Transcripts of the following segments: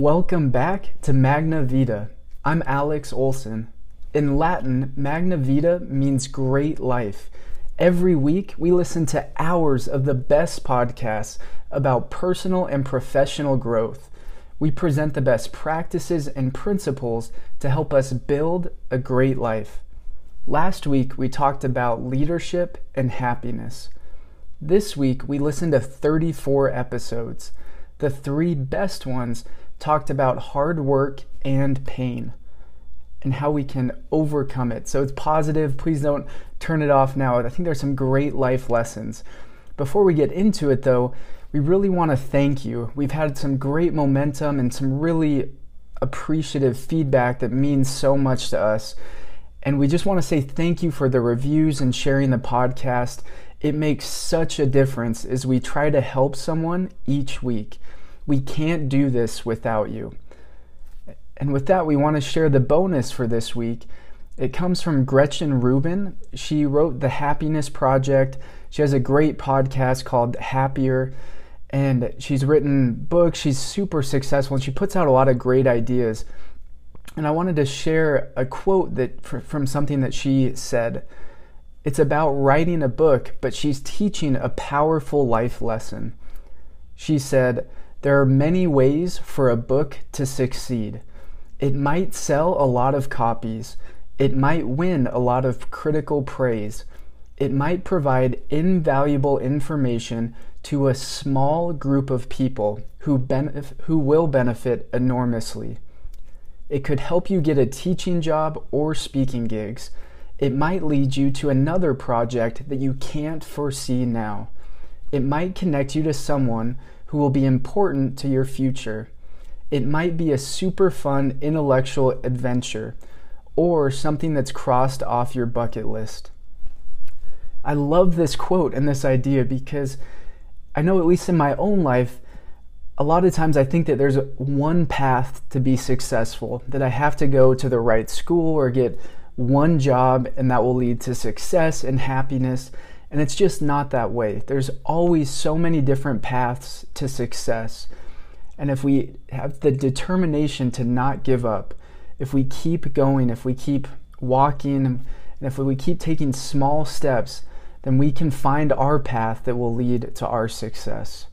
Welcome back to Magna Vita. I'm Alex Olson. In Latin, Magna Vita means great life. Every week, we listen to hours of the best podcasts about personal and professional growth. We present the best practices and principles to help us build a great life. Last week, we talked about leadership and happiness. This week, we listened to 34 episodes. The three best ones talked about hard work and pain and how we can overcome it. So it's positive. Please don't turn it off now. I think there's some great life lessons. Before we get into it, though, we really want to thank you. We've had some great momentum and some really appreciative feedback that means so much to us. And we just want to say thank you for the reviews and sharing the podcast. It makes such a difference as we try to help someone each week. We can't do this without you. And with that, we want to share the bonus for this week. It comes from Gretchen Rubin. She wrote The Happiness Project. She has a great podcast called Happier, and she's written books. She's super successful, and she puts out a lot of great ideas. And I wanted to share a quote that from something that she said. It's about writing a book, but she's teaching a powerful life lesson. She said, there are many ways for a book to succeed. It might sell a lot of copies. It might win a lot of critical praise. It might provide invaluable information to a small group of people who, benef- who will benefit enormously. It could help you get a teaching job or speaking gigs. It might lead you to another project that you can't foresee now. It might connect you to someone who will be important to your future. It might be a super fun intellectual adventure or something that's crossed off your bucket list. I love this quote and this idea because I know, at least in my own life, a lot of times I think that there's one path to be successful, that I have to go to the right school or get one job, and that will lead to success and happiness. And it's just not that way. There's always so many different paths to success. And if we have the determination to not give up, if we keep going, if we keep walking, and if we keep taking small steps, then we can find our path that will lead to our success.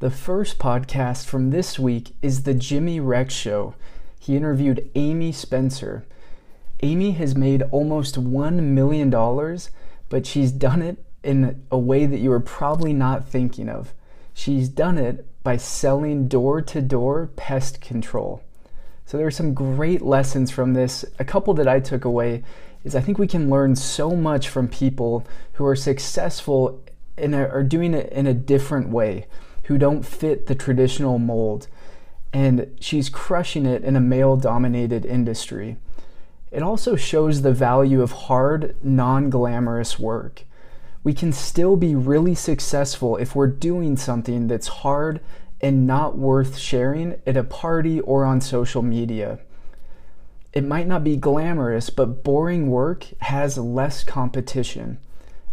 The first podcast from this week is The Jimmy Rex Show he interviewed Amy Spencer. Amy has made almost $1 million, but she's done it in a way that you are probably not thinking of. She's done it by selling door to door pest control. So there are some great lessons from this. A couple that I took away is I think we can learn so much from people who are successful and are doing it in a different way, who don't fit the traditional mold and she's crushing it in a male dominated industry. It also shows the value of hard, non glamorous work. We can still be really successful if we're doing something that's hard and not worth sharing at a party or on social media. It might not be glamorous, but boring work has less competition.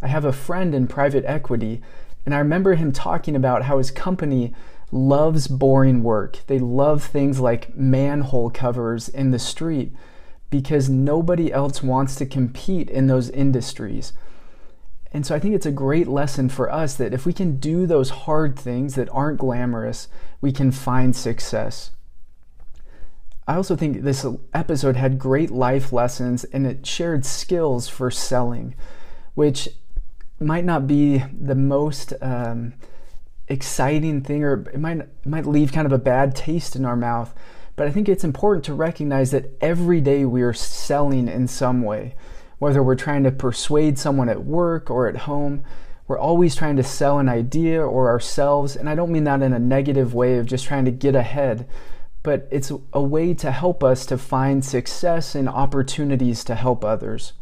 I have a friend in private equity, and I remember him talking about how his company loves boring work. They love things like manhole covers in the street because nobody else wants to compete in those industries. And so I think it's a great lesson for us that if we can do those hard things that aren't glamorous, we can find success. I also think this episode had great life lessons and it shared skills for selling, which might not be the most um, exciting thing or it might it might leave kind of a bad taste in our mouth but i think it's important to recognize that every day we are selling in some way. Whether we're trying to persuade someone at work or at home we're always trying to sell an idea or ourselves and i don't mean that in a negative way of just trying to get ahead but it's a way to help us to find success and opportunities to help others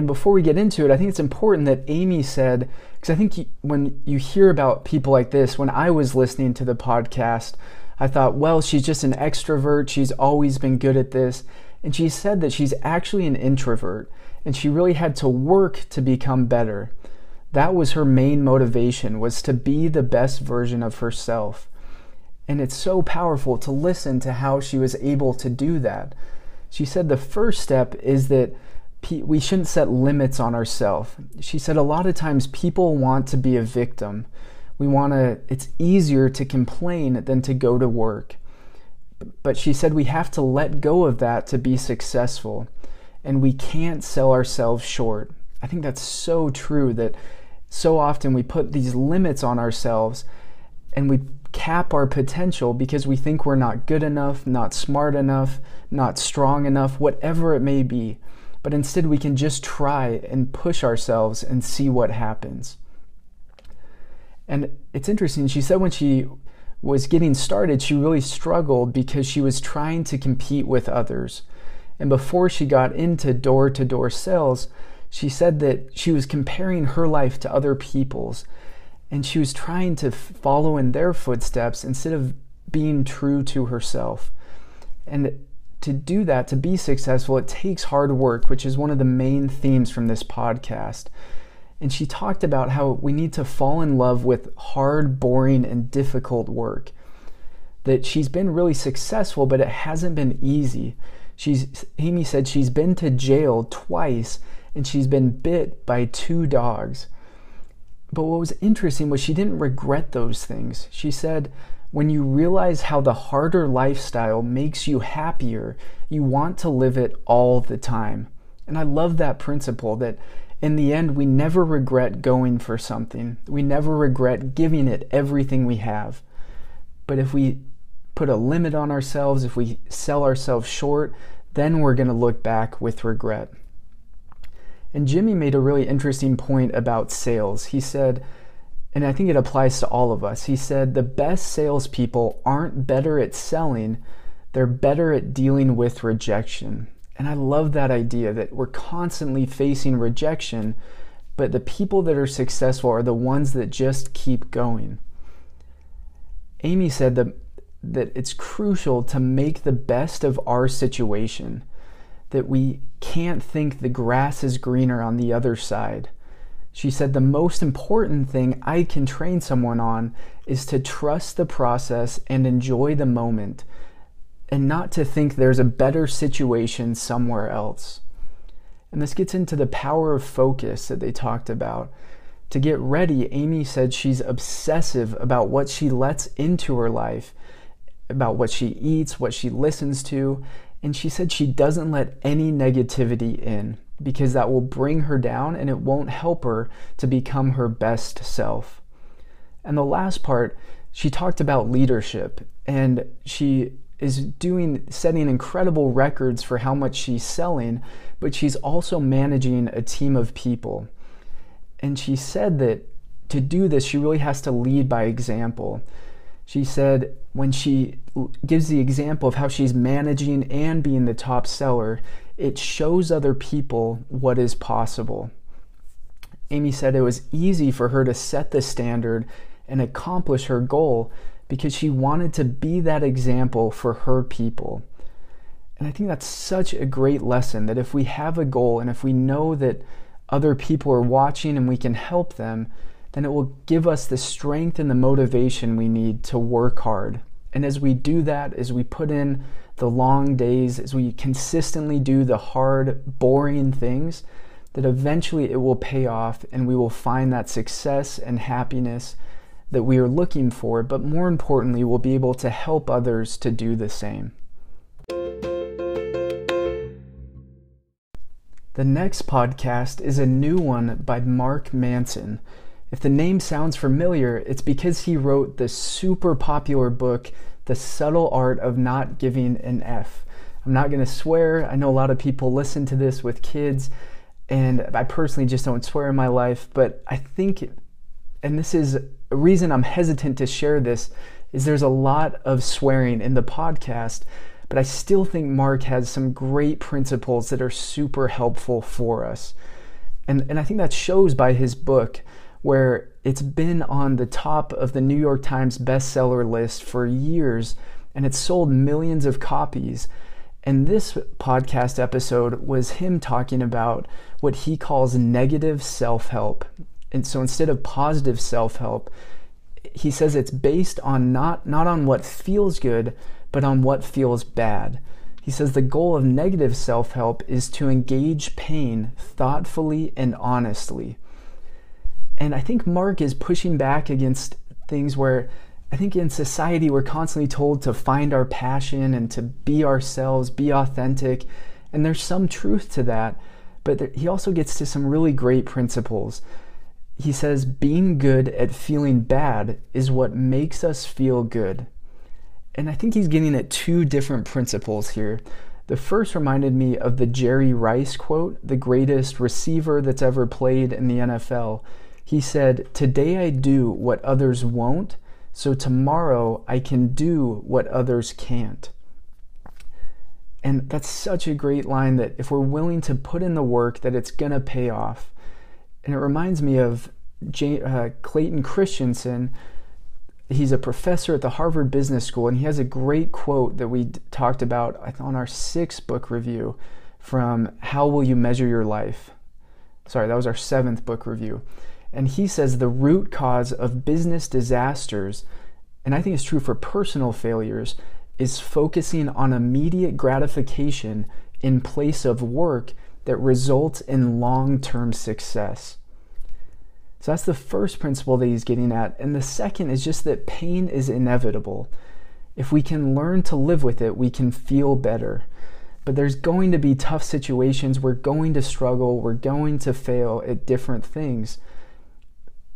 and before we get into it, I think it's important that Amy said, because I think when you hear about people like this, when I was listening to the podcast, I thought, well, she's just an extrovert. She's always been good at this. And she said that she's actually an introvert and she really had to work to become better. That was her main motivation was to be the best version of herself. And it's so powerful to listen to how she was able to do that. She said the first step is that we shouldn't set limits on ourselves. She said a lot of times people want to be a victim. We want to, it's easier to complain than to go to work. But she said we have to let go of that to be successful. And we can't sell ourselves short. I think that's so true that so often we put these limits on ourselves and we cap our potential because we think we're not good enough, not smart enough, not strong enough, whatever it may be. But instead, we can just try and push ourselves and see what happens. And it's interesting, she said when she was getting started, she really struggled because she was trying to compete with others. And before she got into door to door sales, she said that she was comparing her life to other people's and she was trying to follow in their footsteps instead of being true to herself. And to do that, to be successful, it takes hard work, which is one of the main themes from this podcast. And she talked about how we need to fall in love with hard, boring, and difficult work. That she's been really successful, but it hasn't been easy. She's Amy said she's been to jail twice and she's been bit by two dogs. But what was interesting was she didn't regret those things. She said, when you realize how the harder lifestyle makes you happier, you want to live it all the time. And I love that principle that in the end, we never regret going for something. We never regret giving it everything we have. But if we put a limit on ourselves, if we sell ourselves short, then we're going to look back with regret. And Jimmy made a really interesting point about sales. He said, and I think it applies to all of us, he said, the best salespeople aren't better at selling, they're better at dealing with rejection. And I love that idea that we're constantly facing rejection, but the people that are successful are the ones that just keep going. Amy said that, that it's crucial to make the best of our situation that we can't think the grass is greener on the other side. She said, The most important thing I can train someone on is to trust the process and enjoy the moment, and not to think there's a better situation somewhere else. And this gets into the power of focus that they talked about. To get ready, Amy said she's obsessive about what she lets into her life, about what she eats, what she listens to, and she said she doesn't let any negativity in because that will bring her down and it won't help her to become her best self. And the last part, she talked about leadership and she is doing setting incredible records for how much she's selling, but she's also managing a team of people. And she said that to do this, she really has to lead by example. She said when she gives the example of how she's managing and being the top seller, it shows other people what is possible. Amy said it was easy for her to set the standard and accomplish her goal because she wanted to be that example for her people. And I think that's such a great lesson that if we have a goal and if we know that other people are watching and we can help them, then it will give us the strength and the motivation we need to work hard. And as we do that, as we put in the long days, as we consistently do the hard, boring things, that eventually it will pay off and we will find that success and happiness that we are looking for, but more importantly, we'll be able to help others to do the same. The next podcast is a new one by Mark Manson. If the name sounds familiar, it's because he wrote the super popular book, The Subtle Art of Not Giving an F. I'm not going to swear. I know a lot of people listen to this with kids, and I personally just don't swear in my life, but I think, and this is a reason I'm hesitant to share this, is there's a lot of swearing in the podcast, but I still think Mark has some great principles that are super helpful for us. And, and I think that shows by his book where it's been on the top of the New York Times bestseller list for years and it's sold millions of copies. And this podcast episode was him talking about what he calls negative self help. And so instead of positive self help, he says it's based on not, not on what feels good, but on what feels bad. He says the goal of negative self help is to engage pain thoughtfully and honestly. And I think Mark is pushing back against things where I think in society we're constantly told to find our passion and to be ourselves, be authentic. And there's some truth to that. But there, he also gets to some really great principles. He says, being good at feeling bad is what makes us feel good. And I think he's getting at two different principles here. The first reminded me of the Jerry Rice quote, the greatest receiver that's ever played in the NFL. He said, Today I do what others won't, so tomorrow I can do what others can't. And that's such a great line that if we're willing to put in the work, that it's going to pay off. And it reminds me of J- uh, Clayton Christensen. He's a professor at the Harvard Business School, and he has a great quote that we d- talked about on our sixth book review from How Will You Measure Your Life? Sorry, that was our seventh book review. And he says the root cause of business disasters, and I think it's true for personal failures, is focusing on immediate gratification in place of work that results in long term success. So that's the first principle that he's getting at. And the second is just that pain is inevitable. If we can learn to live with it, we can feel better. But there's going to be tough situations. We're going to struggle. We're going to fail at different things.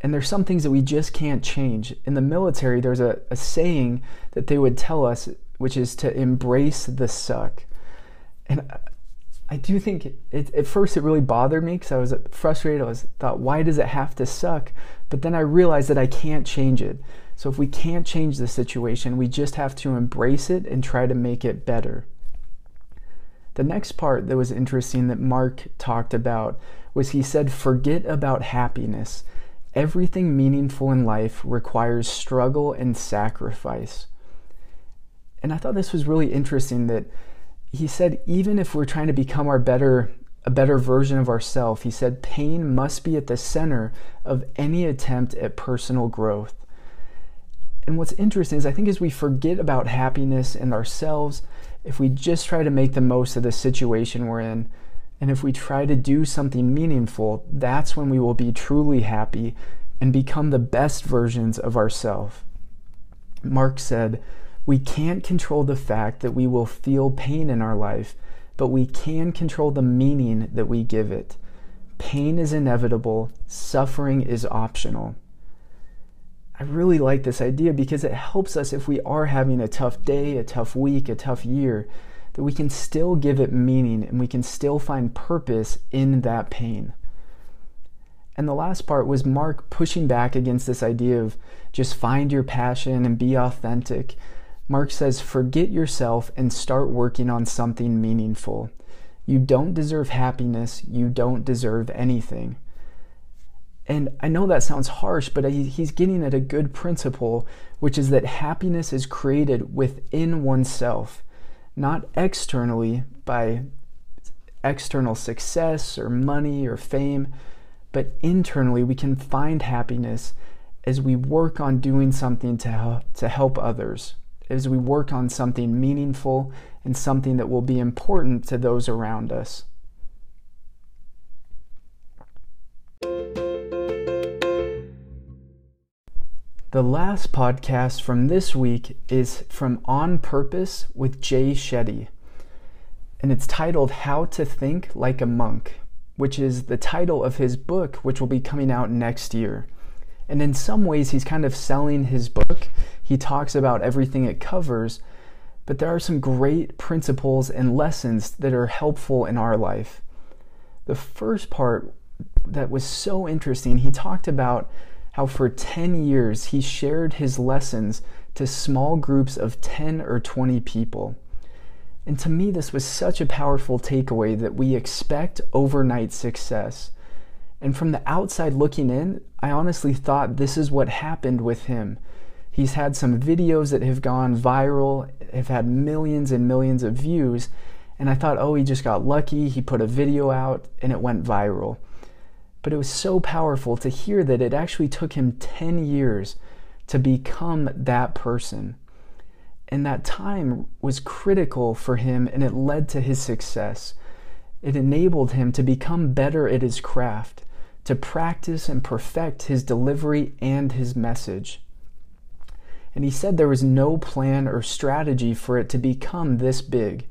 And there's some things that we just can't change. In the military, there's a, a saying that they would tell us, which is to embrace the suck. And I do think it, at first it really bothered me because I was frustrated. I was thought, why does it have to suck? But then I realized that I can't change it. So if we can't change the situation, we just have to embrace it and try to make it better. The next part that was interesting that Mark talked about was he said, forget about happiness. Everything meaningful in life requires struggle and sacrifice. And I thought this was really interesting that he said even if we're trying to become our better a better version of ourselves, he said pain must be at the center of any attempt at personal growth. And what's interesting is I think as we forget about happiness and ourselves, if we just try to make the most of the situation we're in, and if we try to do something meaningful, that's when we will be truly happy and become the best versions of ourselves. Mark said, We can't control the fact that we will feel pain in our life, but we can control the meaning that we give it. Pain is inevitable, suffering is optional. I really like this idea because it helps us if we are having a tough day, a tough week, a tough year that we can still give it meaning and we can still find purpose in that pain. And the last part was Mark pushing back against this idea of just find your passion and be authentic. Mark says, forget yourself and start working on something meaningful. You don't deserve happiness, you don't deserve anything. And I know that sounds harsh, but he's getting at a good principle, which is that happiness is created within oneself not externally by external success or money or fame, but internally we can find happiness as we work on doing something to, to help others, as we work on something meaningful and something that will be important to those around us. The last podcast from this week is from On Purpose with Jay Shetty, and it's titled How to Think Like a Monk, which is the title of his book, which will be coming out next year. And in some ways, he's kind of selling his book. He talks about everything it covers, but there are some great principles and lessons that are helpful in our life. The first part that was so interesting, he talked about how for 10 years he shared his lessons to small groups of 10 or 20 people. And to me, this was such a powerful takeaway that we expect overnight success. And from the outside looking in, I honestly thought this is what happened with him. He's had some videos that have gone viral, have had millions and millions of views. And I thought, oh, he just got lucky. He put a video out and it went viral. But it was so powerful to hear that it actually took him 10 years to become that person. And that time was critical for him and it led to his success. It enabled him to become better at his craft, to practice and perfect his delivery and his message. And he said there was no plan or strategy for it to become this big.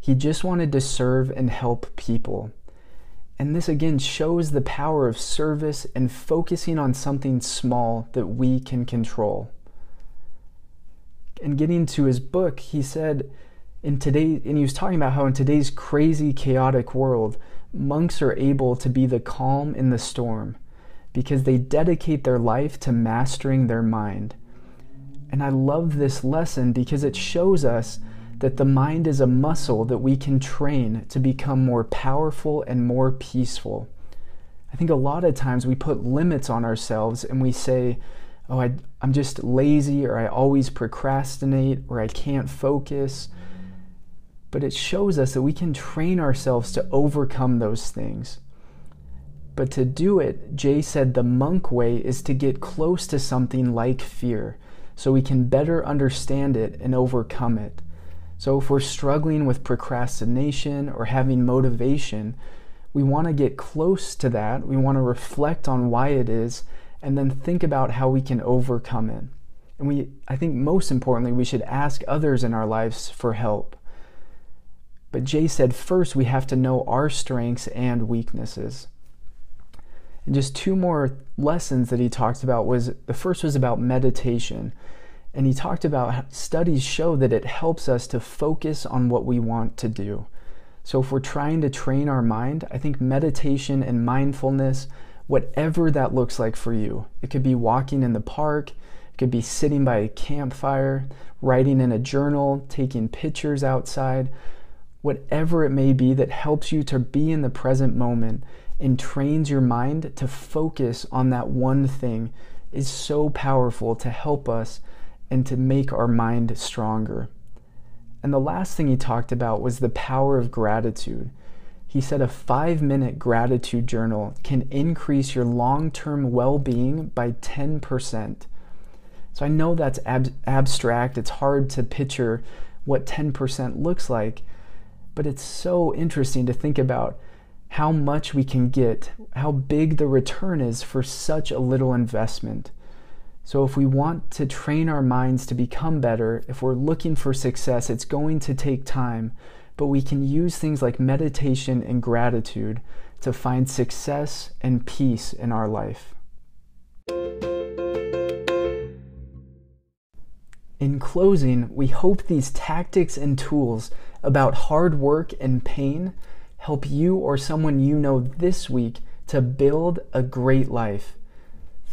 He just wanted to serve and help people. And this again shows the power of service and focusing on something small that we can control. And getting to his book, he said in today and he was talking about how in today's crazy chaotic world, monks are able to be the calm in the storm because they dedicate their life to mastering their mind. And I love this lesson because it shows us that the mind is a muscle that we can train to become more powerful and more peaceful. I think a lot of times we put limits on ourselves and we say, oh, I, am just lazy, or I always procrastinate, or I can't focus. But it shows us that we can train ourselves to overcome those things. But to do it, Jay said the monk way is to get close to something like fear so we can better understand it and overcome it. So, if we're struggling with procrastination or having motivation, we want to get close to that. We want to reflect on why it is and then think about how we can overcome it. And we I think most importantly, we should ask others in our lives for help. But Jay said first we have to know our strengths and weaknesses. And just two more lessons that he talked about was the first was about meditation. And he talked about studies show that it helps us to focus on what we want to do. So if we're trying to train our mind, I think meditation and mindfulness, whatever that looks like for you, it could be walking in the park, it could be sitting by a campfire, writing in a journal, taking pictures outside, whatever it may be that helps you to be in the present moment and trains your mind to focus on that one thing is so powerful to help us and to make our mind stronger. And the last thing he talked about was the power of gratitude. He said a five minute gratitude journal can increase your long term well being by 10%. So I know that's ab- abstract, it's hard to picture what 10% looks like, but it's so interesting to think about how much we can get, how big the return is for such a little investment. So, if we want to train our minds to become better, if we're looking for success, it's going to take time, but we can use things like meditation and gratitude to find success and peace in our life. In closing, we hope these tactics and tools about hard work and pain help you or someone you know this week to build a great life.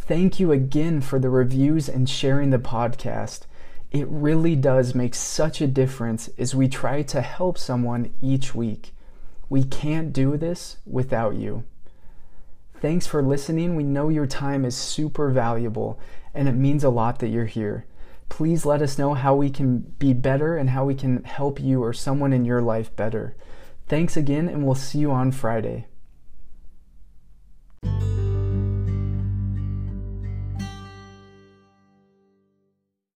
Thank you again for the reviews and sharing the podcast. It really does make such a difference as we try to help someone each week. We can't do this without you. Thanks for listening. We know your time is super valuable and it means a lot that you're here. Please let us know how we can be better and how we can help you or someone in your life better. Thanks again, and we'll see you on Friday.